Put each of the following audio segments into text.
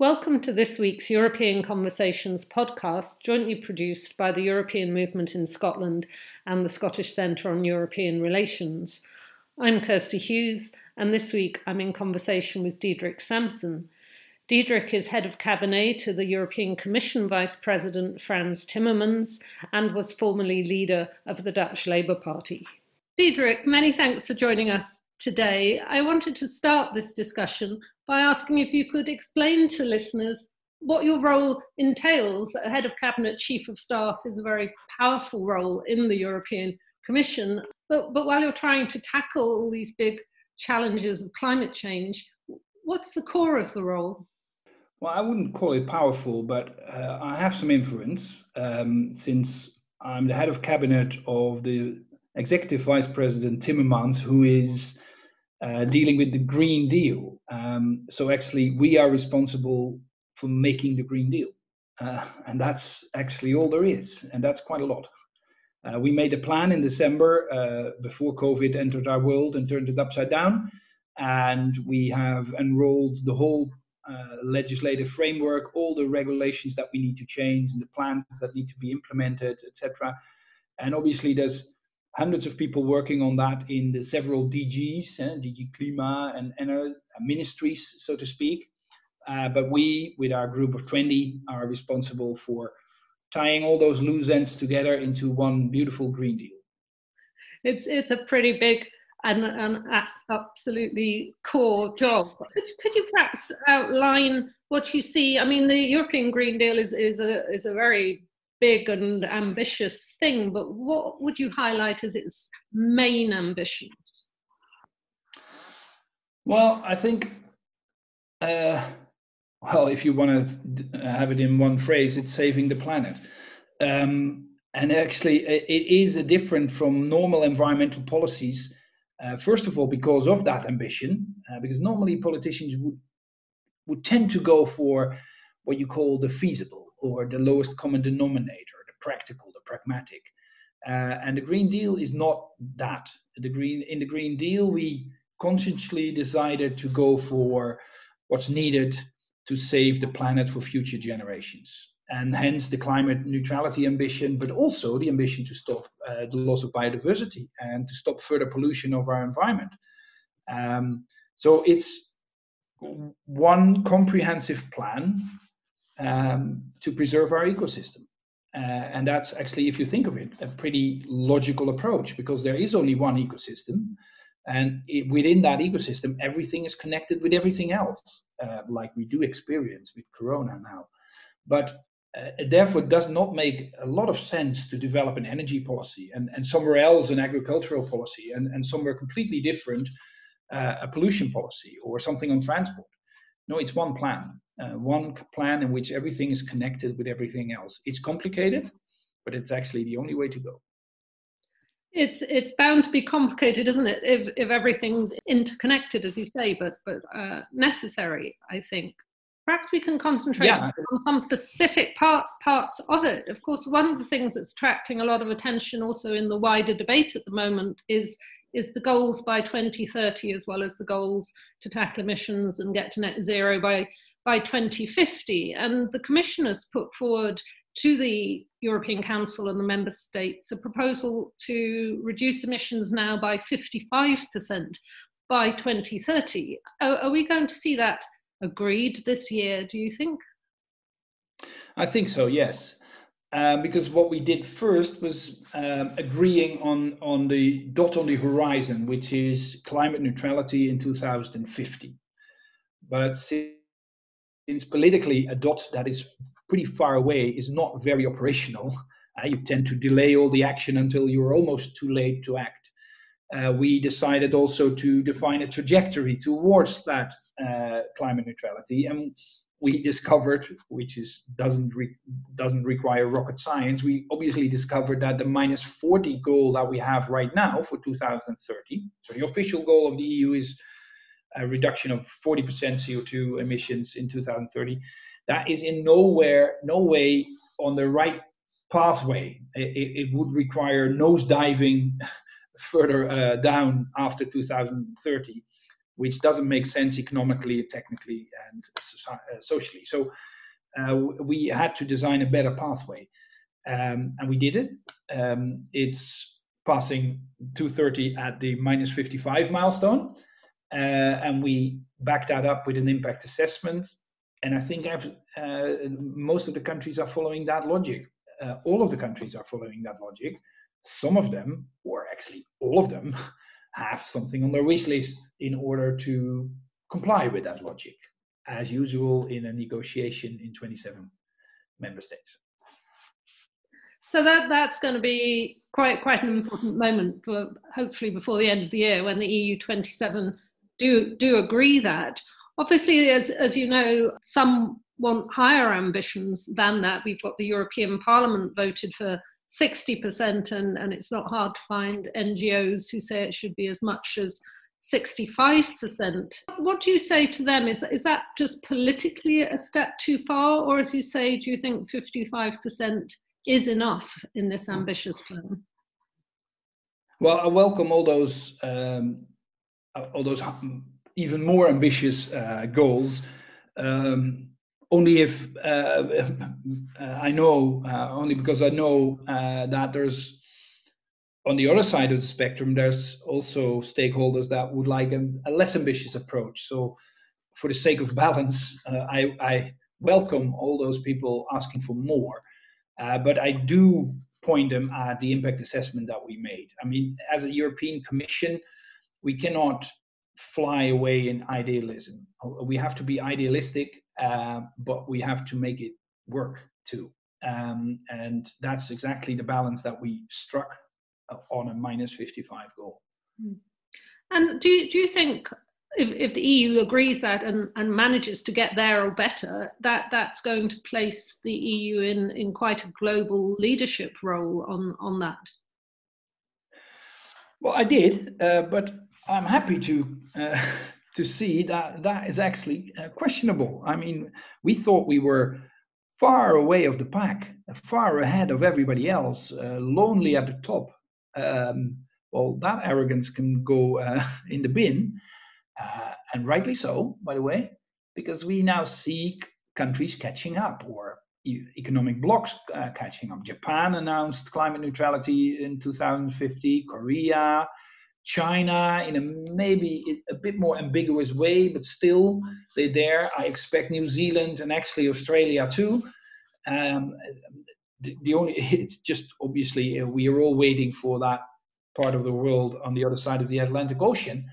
Welcome to this week's European Conversations podcast, jointly produced by the European Movement in Scotland and the Scottish Centre on European Relations. I'm Kirsty Hughes, and this week I'm in conversation with Diederik Samsom. Diederik is head of cabinet to the European Commission Vice President Frans Timmermans and was formerly leader of the Dutch Labour Party. Diederik, many thanks for joining us today. I wanted to start this discussion by asking if you could explain to listeners what your role entails. A head of cabinet chief of staff is a very powerful role in the European Commission. But, but while you're trying to tackle all these big challenges of climate change, what's the core of the role? Well, I wouldn't call it powerful, but uh, I have some influence um, since I'm the head of cabinet of the executive vice president Timmermans, who is uh, dealing with the Green Deal. Um, so actually, we are responsible for making the Green Deal, uh, and that's actually all there is, and that's quite a lot. Uh, we made a plan in December uh, before COVID entered our world and turned it upside down, and we have enrolled the whole uh, legislative framework, all the regulations that we need to change, and the plans that need to be implemented, etc. And obviously, there's hundreds of people working on that in the several DGs, eh, DG CLIMA and, and uh, ministries, so to speak. Uh, but we, with our group of 20, are responsible for tying all those loose ends together into one beautiful Green Deal. It's it's a pretty big and, and absolutely core job. Could, could you perhaps outline what you see? I mean, the European Green Deal is is a is a very big and ambitious thing, but what would you highlight as its main ambitions? Well, I think, uh, well, if you want to have it in one phrase, it's saving the planet. Um, and actually, it is different from normal environmental policies. Uh, first of all, because of that ambition, uh, because normally politicians would would tend to go for what you call the feasible or the lowest common denominator, the practical, the pragmatic. Uh, and the Green Deal is not that. The green in the Green Deal, we consciously decided to go for what's needed to save the planet for future generations, and hence the climate neutrality ambition, but also the ambition to stop uh, the loss of biodiversity and to stop further pollution of our environment. Um, so it's one comprehensive plan um, to preserve our ecosystem. Uh, and that's actually, if you think of it, a pretty logical approach because there is only one ecosystem. And it, within that ecosystem, everything is connected with everything else, uh, like we do experience with Corona now. But uh, it therefore does not make a lot of sense to develop an energy policy and, and somewhere else an agricultural policy and, and somewhere completely different uh, a pollution policy or something on transport. No, it's one plan uh, one plan in which everything is connected with everything else. It's complicated, but it's actually the only way to go. It's it's bound to be complicated, isn't it? If if everything's interconnected, as you say, but but uh, necessary, I think. Perhaps we can concentrate yeah. on some specific part, parts of it. Of course, one of the things that's attracting a lot of attention also in the wider debate at the moment is is the goals by 2030 as well as the goals to tackle emissions and get to net zero by by 2050. And the commissioners put forward to the European Council and the member states a proposal to reduce emissions now by 55% by 2030. Are, are we going to see that agreed this year, do you think? I think so, yes. Um, because what we did first was um, agreeing on, on the dot on the horizon, which is climate neutrality in 2050. But since since politically a dot that is pretty far away is not very operational, uh, you tend to delay all the action until you're almost too late to act. Uh, we decided also to define a trajectory towards that uh, climate neutrality, and we discovered, which is doesn't re, doesn't require rocket science, we obviously discovered that the minus 40 goal that we have right now for 2030. So the official goal of the EU is a reduction of 40% CO2 emissions in 2030. That is in nowhere, no way on the right pathway. It, it would require nose diving further uh, down after 2030. Which doesn't make sense economically, technically, and uh, socially. So uh, we had to design a better pathway, um, and we did it. Um, it's passing 230 at the minus 55 milestone, uh, and we backed that up with an impact assessment. And I think uh, most of the countries are following that logic. Uh, all of the countries are following that logic. Some of them, or actually all of them, have something on their wish list in order to comply with that logic, as usual in a negotiation in 27 member states. So that that's going to be quite quite an important moment for hopefully before the end of the year when the EU 27 do do agree that. Obviously, as as you know, some want higher ambitions than that. We've got the European Parliament voted for 60%, and, and it's not hard to find NGOs who say it should be as much as 65%. What do you say to them? Is, is that just politically a step too far? Or, as you say, do you think 55% is enough in this ambitious plan? Well, I welcome all those, um, all those even more ambitious uh, goals. Um, only if uh, uh, I know, uh, only because I know that there's on the other side of the spectrum, there's also stakeholders that would like a, a less ambitious approach. So, for the sake of balance, I, I, welcome all those people asking for more, uh, but I do point them at the impact assessment that we made. I mean, as a European Commission, we cannot fly away in idealism. We have to be idealistic uh, but we have to make it work too. Um, and that's exactly the balance that we struck uh, on a minus 55 goal. Hmm. And do you, do you think if, if the EU agrees that and, and manages to get there or better, that that's going to place the EU in, in quite a global leadership role on, on that? Well, I did, uh, but I'm happy to uh, to see that that is actually uh, questionable. I mean, we thought we were far away of the pack, far ahead of everybody else, uh, lonely at the top. Um, well, that arrogance can go uh, in the bin, uh, and rightly so, by the way, because we now see countries catching up or economic blocks uh, catching up. Japan announced climate neutrality in 2050, Korea, China in a maybe a bit more ambiguous way, but still they're there. I expect New Zealand and actually Australia too. Um, the, the, only it's just obviously uh, we are all waiting for that part of the world on the other side of the Atlantic Ocean.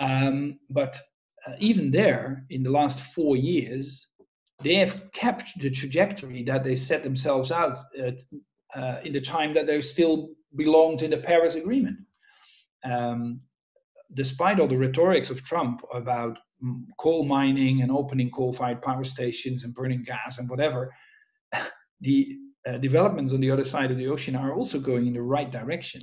Um, but uh, even there, in the last four years, they have kept the trajectory that they set themselves out at, uh, in the time that they still belonged in the Paris Agreement um, despite all the rhetorics of Trump about coal mining and opening coal-fired power stations and burning gas and whatever, the uh, developments on the other side of the ocean are also going in the right direction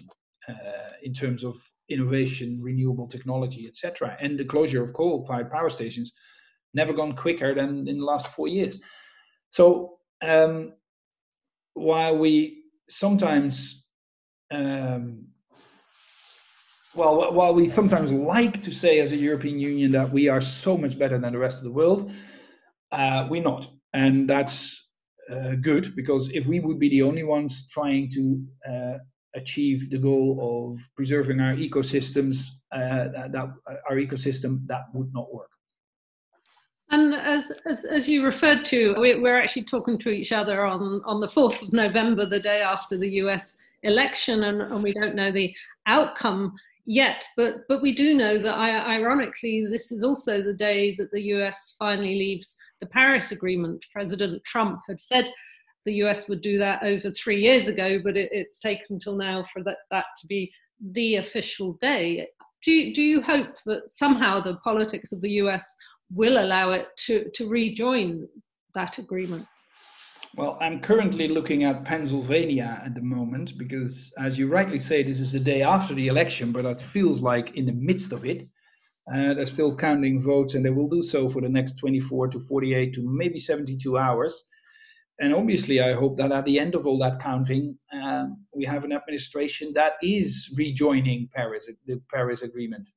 uh, in terms of innovation, renewable technology, etc. And the closure of coal-fired power stations never gone quicker than in the last four years. So um, while we sometimes um, well, while we sometimes like to say as a European Union that we are so much better than the rest of the world, uh, we're not. And that's uh, good because if we would be the only ones trying to uh, achieve the goal of preserving our ecosystems, uh, that, that, our ecosystem, that would not work. And as, as, as you referred to, we're actually talking to each other on, on the 4th of November, the day after the US election, and, and we don't know the outcome yet, but but we do know that ironically, this is also the day that the US finally leaves the Paris Agreement. President Trump had said the US would do that over three years ago, but it, it's taken until now for that, that to be the official day. Do you, do you hope that somehow the politics of the US will allow it to, to rejoin that agreement? Well, I'm currently looking at Pennsylvania at the moment because, as you rightly say, this is the day after the election, but it feels like in the midst of it. Uh, they're still counting votes, and they will do so for the next 24 to 48 to maybe 72 hours. And obviously, I hope that at the end of all that counting, um, we have an administration that is rejoining Paris, the Paris Agreement.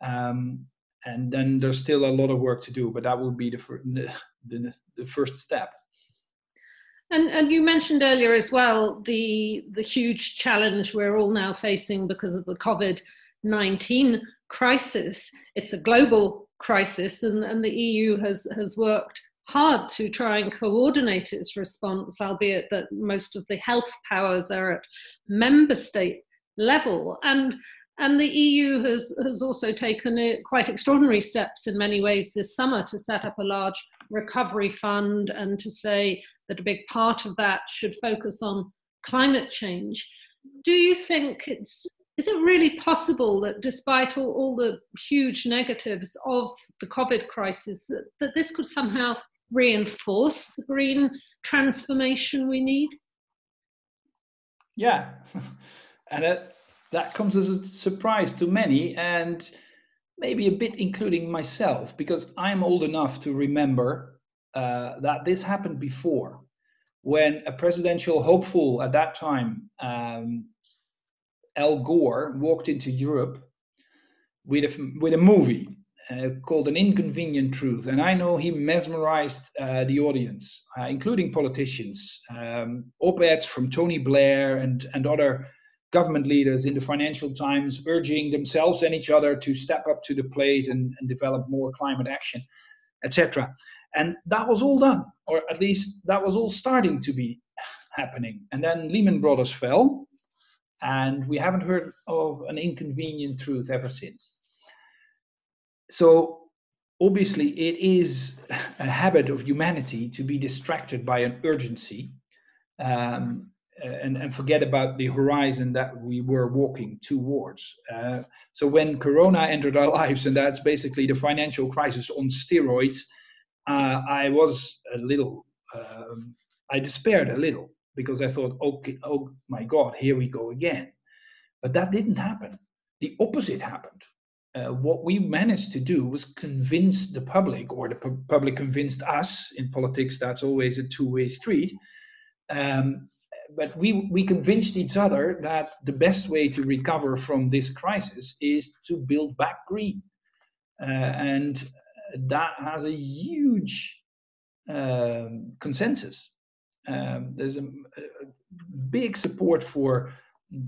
Um, and then there's still a lot of work to do, but that would be the, the, the, the first step. And, and you mentioned earlier as well the the huge challenge we're all now facing because of the COVID nineteen crisis. It's a global crisis, and, and the EU has has worked hard to try and coordinate its response, albeit that most of the health powers are at member state level. And and the EU has, has also taken uh, quite extraordinary steps in many ways this summer to set up a large recovery fund and to say that a big part of that should focus on climate change. Do you think it's is it really possible that despite all, all the huge negatives of the COVID crisis, that, that this could somehow reinforce the green transformation we need? Yeah, and it, that comes as a surprise to many, and maybe a bit including myself, because I'm old enough to remember uh, that this happened before when a presidential hopeful at that time, um, Al Gore, walked into Europe with a, with a movie uh, called An Inconvenient Truth. And I know he mesmerized uh, the audience, uh, including politicians, um, op eds from Tony Blair and, and other government leaders in the Financial Times urging themselves and each other to step up to the plate and, and develop more climate action, etc. And that was all done, or at least that was all starting to be happening. And then Lehman Brothers fell, and we haven't heard of an inconvenient truth ever since. So obviously, it is a habit of humanity to be distracted by an urgency. Um, and, and forget about the horizon that we were walking towards. Uh, so when Corona entered our lives, and that's basically the financial crisis on steroids, uh, I was a little, um, I despaired a little because I thought, okay, oh my God, here we go again. But that didn't happen. The opposite happened. Uh, what we managed to do was convince the public, or the pu- public convinced us. In politics, that's always a two-way street. Um, but we we convinced each other that the best way to recover from this crisis is to build back green, uh, and that has a huge um, consensus. Um, there's a, a, big support for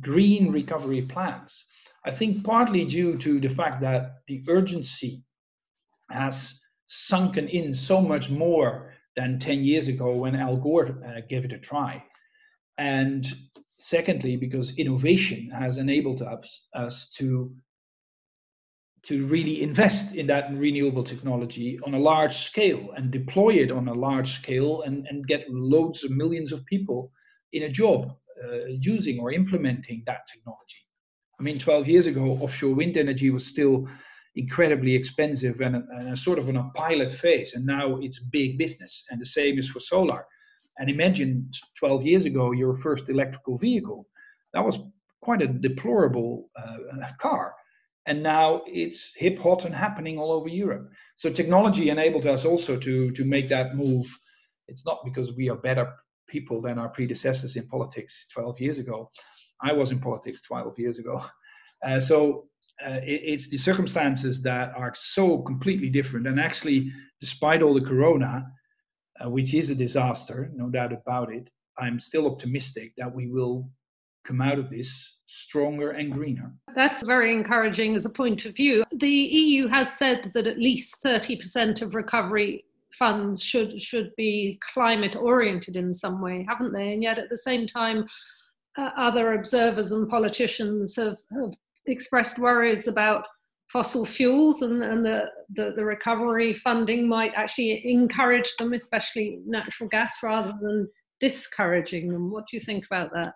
green recovery plans. I think partly due to the fact that the urgency has sunken in so much more than 10 years ago when Al Gore uh, gave it a try. And secondly, because innovation has enabled us, us to to really invest in that renewable technology on a large scale and deploy it on a large scale and, and get loads of millions of people in a job uh, using or implementing that technology. I mean, 12 years ago, offshore wind energy was still incredibly expensive and, a, and a sort of on a pilot phase, and now it's big business. And the same is for solar. And imagine 12 years ago, your first electrical vehicle. That was quite a deplorable uh, car. And now it's hip hot and happening all over Europe. So technology enabled us also to, to make that move. It's not because we are better people than our predecessors in politics 12 years ago. I was in politics 12 years ago. Uh, so uh, it, it's the circumstances that are so completely different. And actually, despite all the corona, which is a disaster, no doubt about it, I'm still optimistic that we will come out of this stronger and greener. That's very encouraging as a point of view. The EU has said that at least 30% of recovery funds should should be climate oriented in some way, haven't they? And yet at the same time, uh, other observers and politicians have, have expressed worries about fossil fuels and, and the, the, the, recovery funding might actually encourage them, especially natural gas, rather than discouraging them. What do you think about that?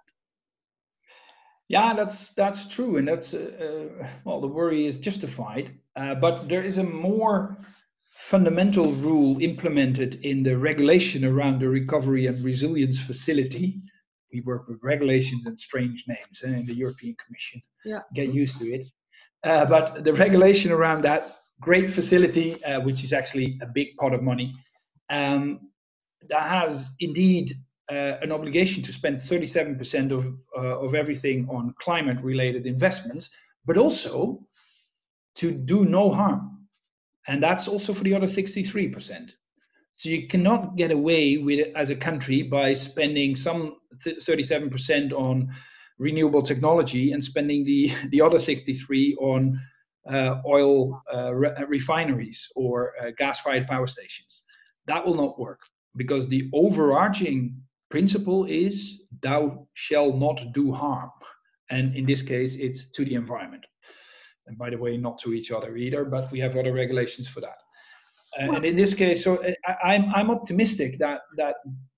Yeah, that's that's true, and that's uh, uh, well, the worry is justified. Uh, but there is a more fundamental rule implemented in the regulation around the recovery and resilience facility. We work with regulations and strange names eh, in the European Commission. Yeah. Get used to it. Uh, but the regulation around that great facility, uh, which is actually a big pot of money, um, that has indeed uh, an obligation to spend 37% of, uh, of everything on climate related investments, but also to do no harm. And that's also for the other 63%. So you cannot get away with it as a country by spending some 37% on renewable technology and spending the, the other 63 on uh, oil uh, re- refineries or uh, gas-fired power stations. That will not work because the overarching principle is thou shall not do harm. And in this case, it's to the environment. And by the way, not to each other either, but we have other regulations for that. Uh, and in this case, so uh, I, I'm I'm optimistic that that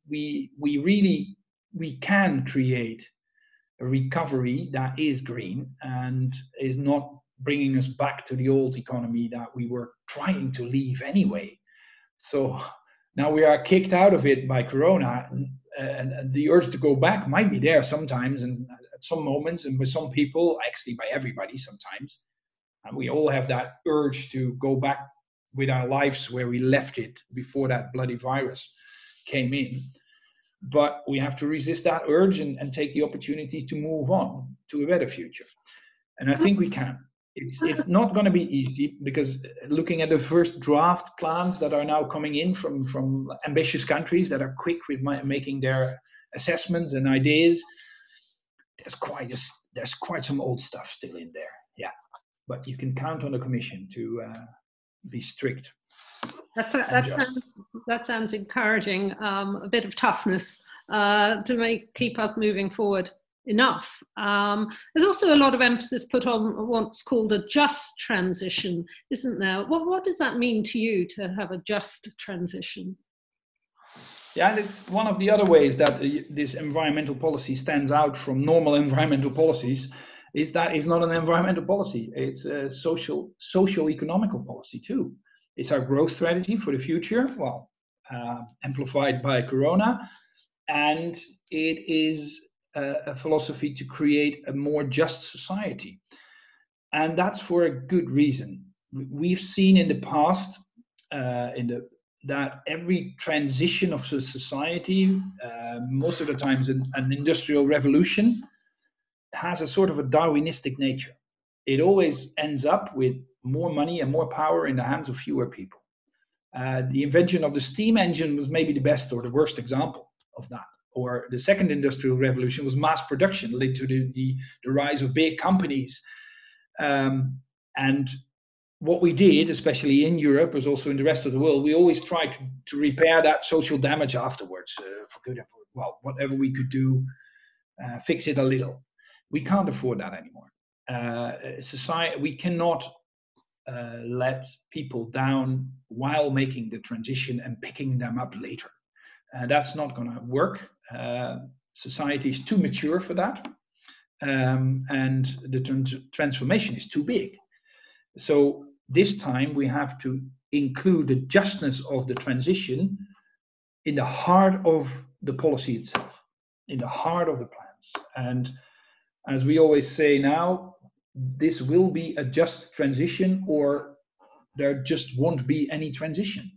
we we really we can create recovery that is green and is not bringing us back to the old economy that we were trying to leave anyway. So now we are kicked out of it by Corona, and, and, the urge to go back might be there sometimes, and at some moments, and with some people, actually by everybody sometimes. And we all have that urge to go back with our lives where we left it before that bloody virus came in. But we have to resist that urge and, and take the opportunity to move on to a better future. And I think we can. It's, it's not going to be easy because looking at the first draft plans that are now coming in from, from ambitious countries that are quick with my, making their assessments and ideas, there's quite a, there's quite some old stuff still in there. Yeah, but you can count on the Commission to uh, be strict. That's a, that, sounds, that sounds encouraging. Um, a bit of toughness uh, to make keep us moving forward enough. Um, there's also a lot of emphasis put on what's called a just transition, isn't there? What, what does that mean to you to have a just transition? Yeah, and it's one of the other ways that this environmental policy stands out from normal environmental policies is that it's not an environmental policy. It's a social, social economical policy too. It's our growth strategy for the future, well, uh, amplified by Corona, and it is a, a philosophy to create a more just society. And that's for a good reason. We've seen in the past, uh, in the that every transition of society, uh, most of the times an, an, industrial revolution, has a sort of a Darwinistic nature. It always ends up with more money and more power in the hands of fewer people. Uh, the invention of the steam engine was maybe the best or the worst example of that or the second industrial revolution was mass production, led to the, the, the rise of big companies. Um, and what we did, especially in Europe, as also in the rest of the world, we always tried to, to repair that social damage afterwards, uh, for good well, whatever we could do, uh, fix it a little. We can't afford that anymore. Uh, society, we cannot uh, let people down while making the transition and picking them up later. Uh, that's not going to work. Uh, society is too mature for that, um, and the trans- transformation is too big. So this time we have to include the justness of the transition in the heart of the policy itself, in the heart of the plans. And as we always say now, this will be a just transition, or there just won't be any transition.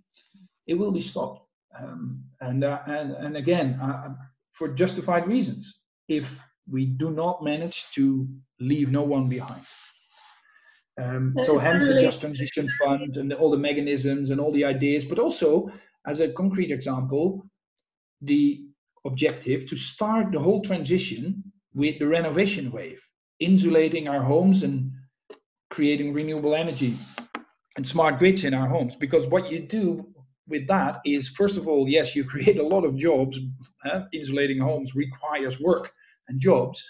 It will be stopped. Um, and, uh, and, and again, uh, for justified reasons, if we do not manage to leave no one behind. Um, so hence the Just Transition Fund and all the mechanisms and all the ideas, but also as a concrete example, the objective to start the whole transition with the renovation wave, insulating our homes and creating renewable energy and smart grids in our homes. Because what you do with that is first of all, yes, you create a lot of jobs. Uh, insulating homes requires work and jobs.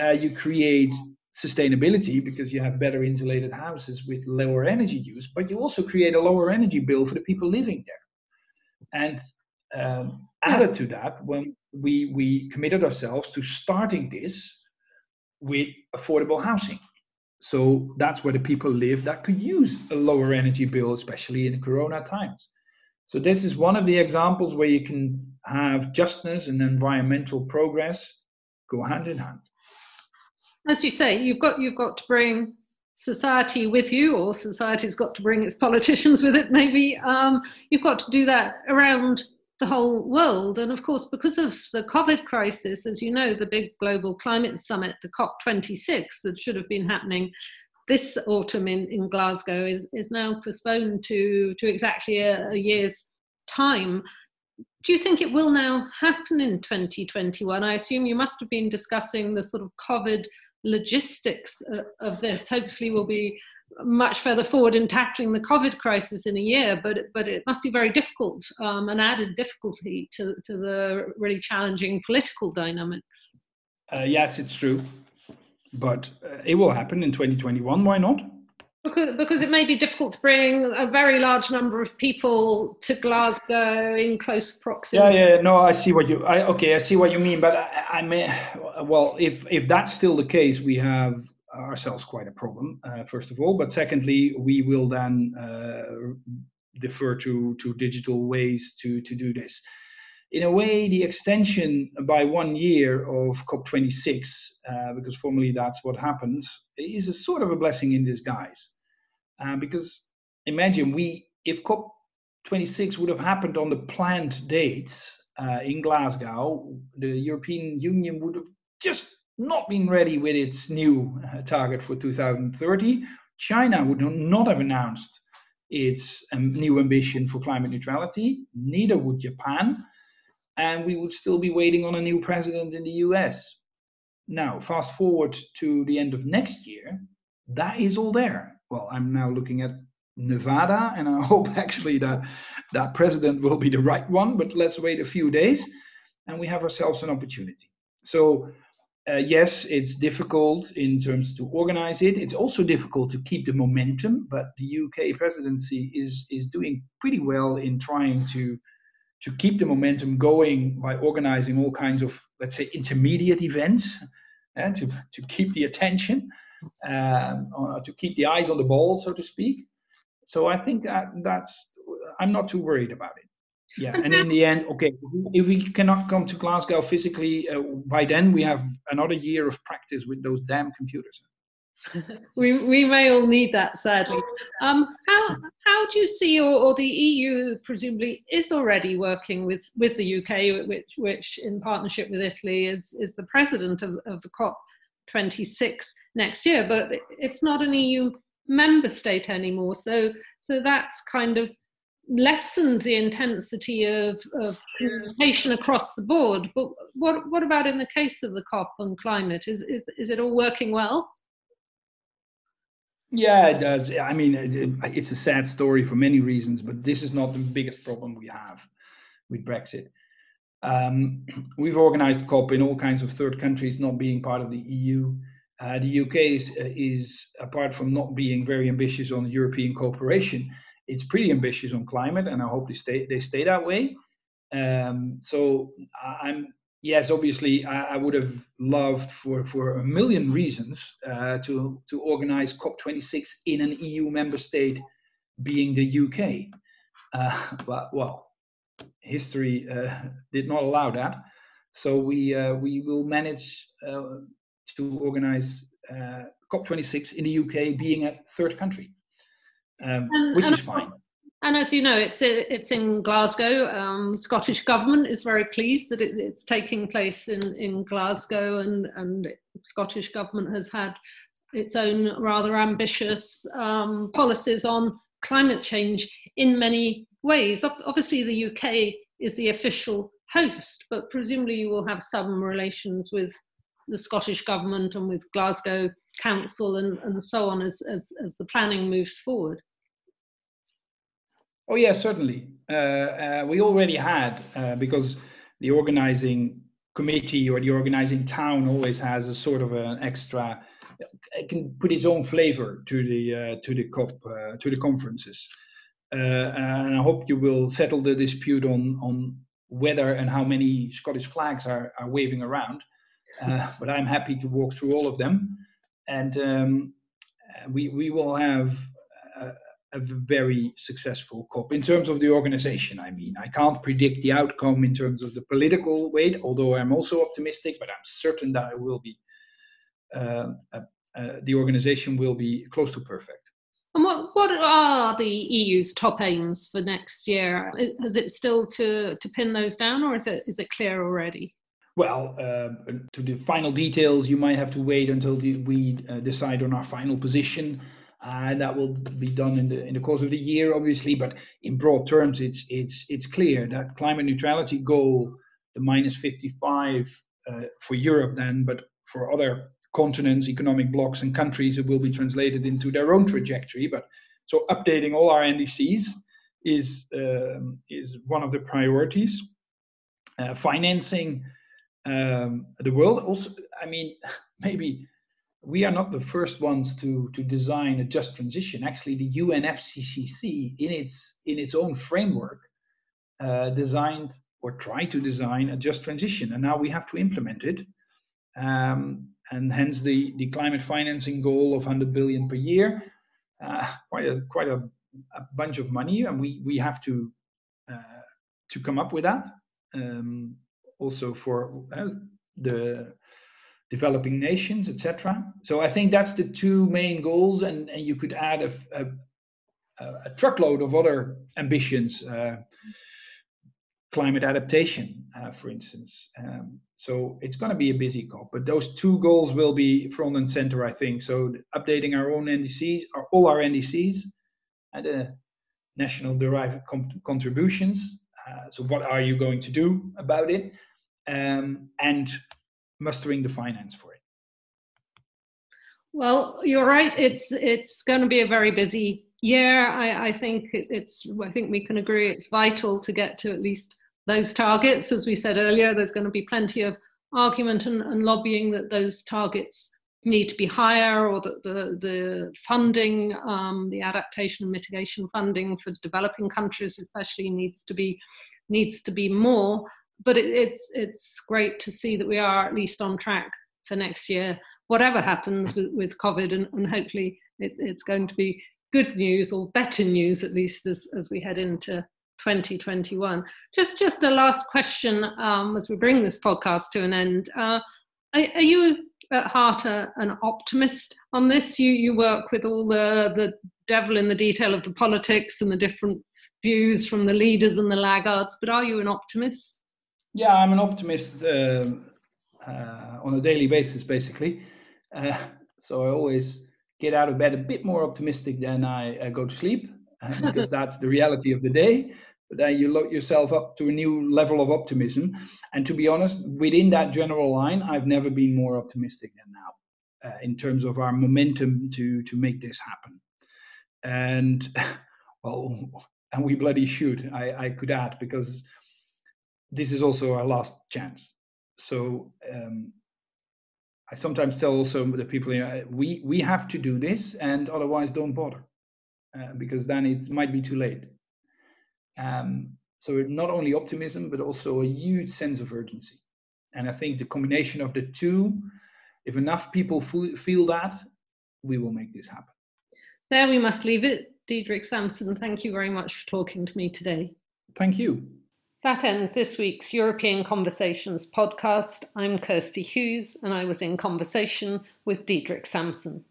Uh, you create sustainability because you have better insulated houses with lower energy use, but you also create a lower energy bill for the people living there. And um, added to that, when we we committed ourselves to starting this with affordable housing. So that's where the people live that could use a lower energy bill, especially in the corona times. So this is one of the examples where you can have justness and environmental progress go hand in hand. As you say, you've got you've got to bring society with you, or society's got to bring its politicians with it. Maybe um, you've got to do that around the whole world. And of course, because of the COVID crisis, as you know, the big global climate summit, the COP26, that should have been happening this autumn in, in Glasgow is, is now postponed to, to exactly a, a year's time. Do you think it will now happen in 2021? I assume you must have been discussing the sort of COVID logistics uh, of this. Hopefully, we'll be much further forward in tackling the COVID crisis in a year, but but it must be very difficult, um, an added difficulty to, to the really challenging political dynamics. Uh, yes, it's true, but uh, it will happen in 2021. Why not? Because, because it may be difficult to bring a very large number of people to Glasgow in close proximity. Yeah, yeah, no, I see what you. I okay, I see what you mean, but I, I may. Well, if if that's still the case, we have ourselves quite a problem, uh, first of all. But secondly, we will then uh, defer to, to digital ways to, to do this. In a way, the extension by one year of COP26, uh, because formally that's what happens, is a sort of a blessing in disguise. Uh, because imagine we, if COP26 would have happened on the planned dates uh, in Glasgow, the European Union would have just not been ready with its new uh, target for 2030. China would not have announced its um, new ambition for climate neutrality, neither would Japan, and we would still be waiting on a new president in the US. Now, fast forward to the end of next year, that is all there. Well, I'm now looking at Nevada, and I hope actually that that president will be the right one, but let's wait a few days and we have ourselves an opportunity. So uh, yes, it's difficult in terms to organize it. It's also difficult to keep the momentum, but the UK presidency is is doing pretty well in trying to to keep the momentum going by organizing all kinds of let's say intermediate events uh, to to keep the attention, um, or to keep the eyes on the ball, so to speak. So I think that that's I'm not too worried about it yeah. And in the end okay if we cannot come to glasgow physically uh, by then we have another year of practice with those damn computers. We, we may all need that sadly. Um, how how do you see or, or, the eu presumably is already working with with the uk which which in partnership with italy is is the president of, of the cop 26 next year but it's not an eu member state anymore. So so that's kind of lessened the intensity of, of communication across the board. But what, what about in the case of the COP on climate? Is, is, is it all working well? Yeah, it does. I mean, it, it's a sad story for many reasons, but this is not the biggest problem we have with Brexit. Um, we've organized COP in all kinds of third countries not being part of the EU. Uh, the UK is, is, apart from not being very ambitious on European cooperation, it's pretty ambitious on climate, and I hope they stay they stay that way. Um, so I'm yes, obviously I, I, would have loved for for a million reasons uh, to to organize COP26 in an EU member state, being the UK. Uh, but well, history uh, did not allow that. So we uh, we will manage uh, to organize uh, COP26 in the UK, being a third country um, and, which and is fine. And as you know, it's it's in Glasgow. Um, Scottish government is very pleased that it, it's taking place in, in Glasgow, and and Scottish government has had its own rather ambitious um, policies on climate change in many ways. Obviously, the UK is the official host, but presumably you will have some relations with the Scottish government and with Glasgow Council and, and so on as, as, as the planning moves forward. Oh yeah, certainly. Uh, uh, we already had uh, because the organizing committee or the organizing town always has a sort of an extra. It can put its own flavor to the uh, to the COP uh, to the conferences, uh, and I hope you will settle the dispute on on whether and how many Scottish flags are are waving around. but I'm happy to walk through all of them, and um, we we will have a very successful COP in terms of the organization. I mean, I can't predict the outcome in terms of the political weight, although I'm also optimistic, but I'm certain that it will be uh, uh, the organization will be close to perfect. And what, what are the EU's top aims for next year? Is it still to, to pin those down, or is it is it clear already? Well, uh, to the final details, you might have to wait until the, we uh, decide on our final position. And that will be done in the in the course of the year, obviously. But in broad terms, it's it's it's clear that climate neutrality goal, the minus 55 uh, for Europe, then, but for other continents, economic blocks, and countries, it will be translated into their own trajectory. But so updating all our NDCs is um, is one of the priorities. Uh, financing um, the world also, I mean, maybe we are not the first ones to to design a just transition. Actually, the UNFCCC in its in its own framework uh, designed or tried to design a just transition, and now we have to implement it. Um, and hence the, the climate financing goal of 100 billion per year, uh, quite a quite a, a, bunch of money, and we we have to uh, to come up with that. Um, also for uh, the developing nations, etc. So I think that's the two main goals, and, and you could add a, a, a truckload of other ambitions, uh, climate adaptation, uh, for instance. Um, so it's going to be a busy COP, but those two goals will be front and center, I think. So updating our own NDCs, our, all our NDCs, and the national derived contributions. Uh, so what are you going to do about it? Um, and mustering the finance for it. Well, you're right. It's it's going to be a very busy year. I, I think it's. I think we can agree it's vital to get to at least those targets. As we said earlier, there's going to be plenty of argument and, and lobbying that those targets need to be higher, or that the the funding, um, the adaptation and mitigation funding for developing countries, especially, needs to be needs to be more but it, it's it's great to see that we are at least on track for next year, whatever happens with, with COVID, and, and hopefully it, it's going to be good news or better news at least as, as we head into 2021. Just just a last question um, as we bring this podcast to an end. Uh, are, are, you at heart a, an optimist on this? You you work with all the the devil in the detail of the politics and the different views from the leaders and the laggards, but are you an optimist? Yeah, I'm an optimist uh, uh, on a daily basis, basically. Uh, so I always get out of bed a bit more optimistic than I, go to sleep, uh, because that's the reality of the day. But then you lock yourself up to a new level of optimism. And to be honest, within that general line, I've never been more optimistic than now uh, in terms of our momentum to to make this happen. And well, and we bloody should. I, I could add because this is also our last chance. So um, I sometimes tell also the people, you know, we we have to do this, and otherwise don't bother, uh, because then it might be too late. Um, so not only optimism, but also a huge sense of urgency. And I think the combination of the two, if enough people feel that, we will make this happen. There we must leave it. Diederik Samsom, thank you very much for talking to me today. Thank you. That ends this week's European Conversations podcast. I'm Kirsty Hughes, and I was in conversation with Diederik Samsom.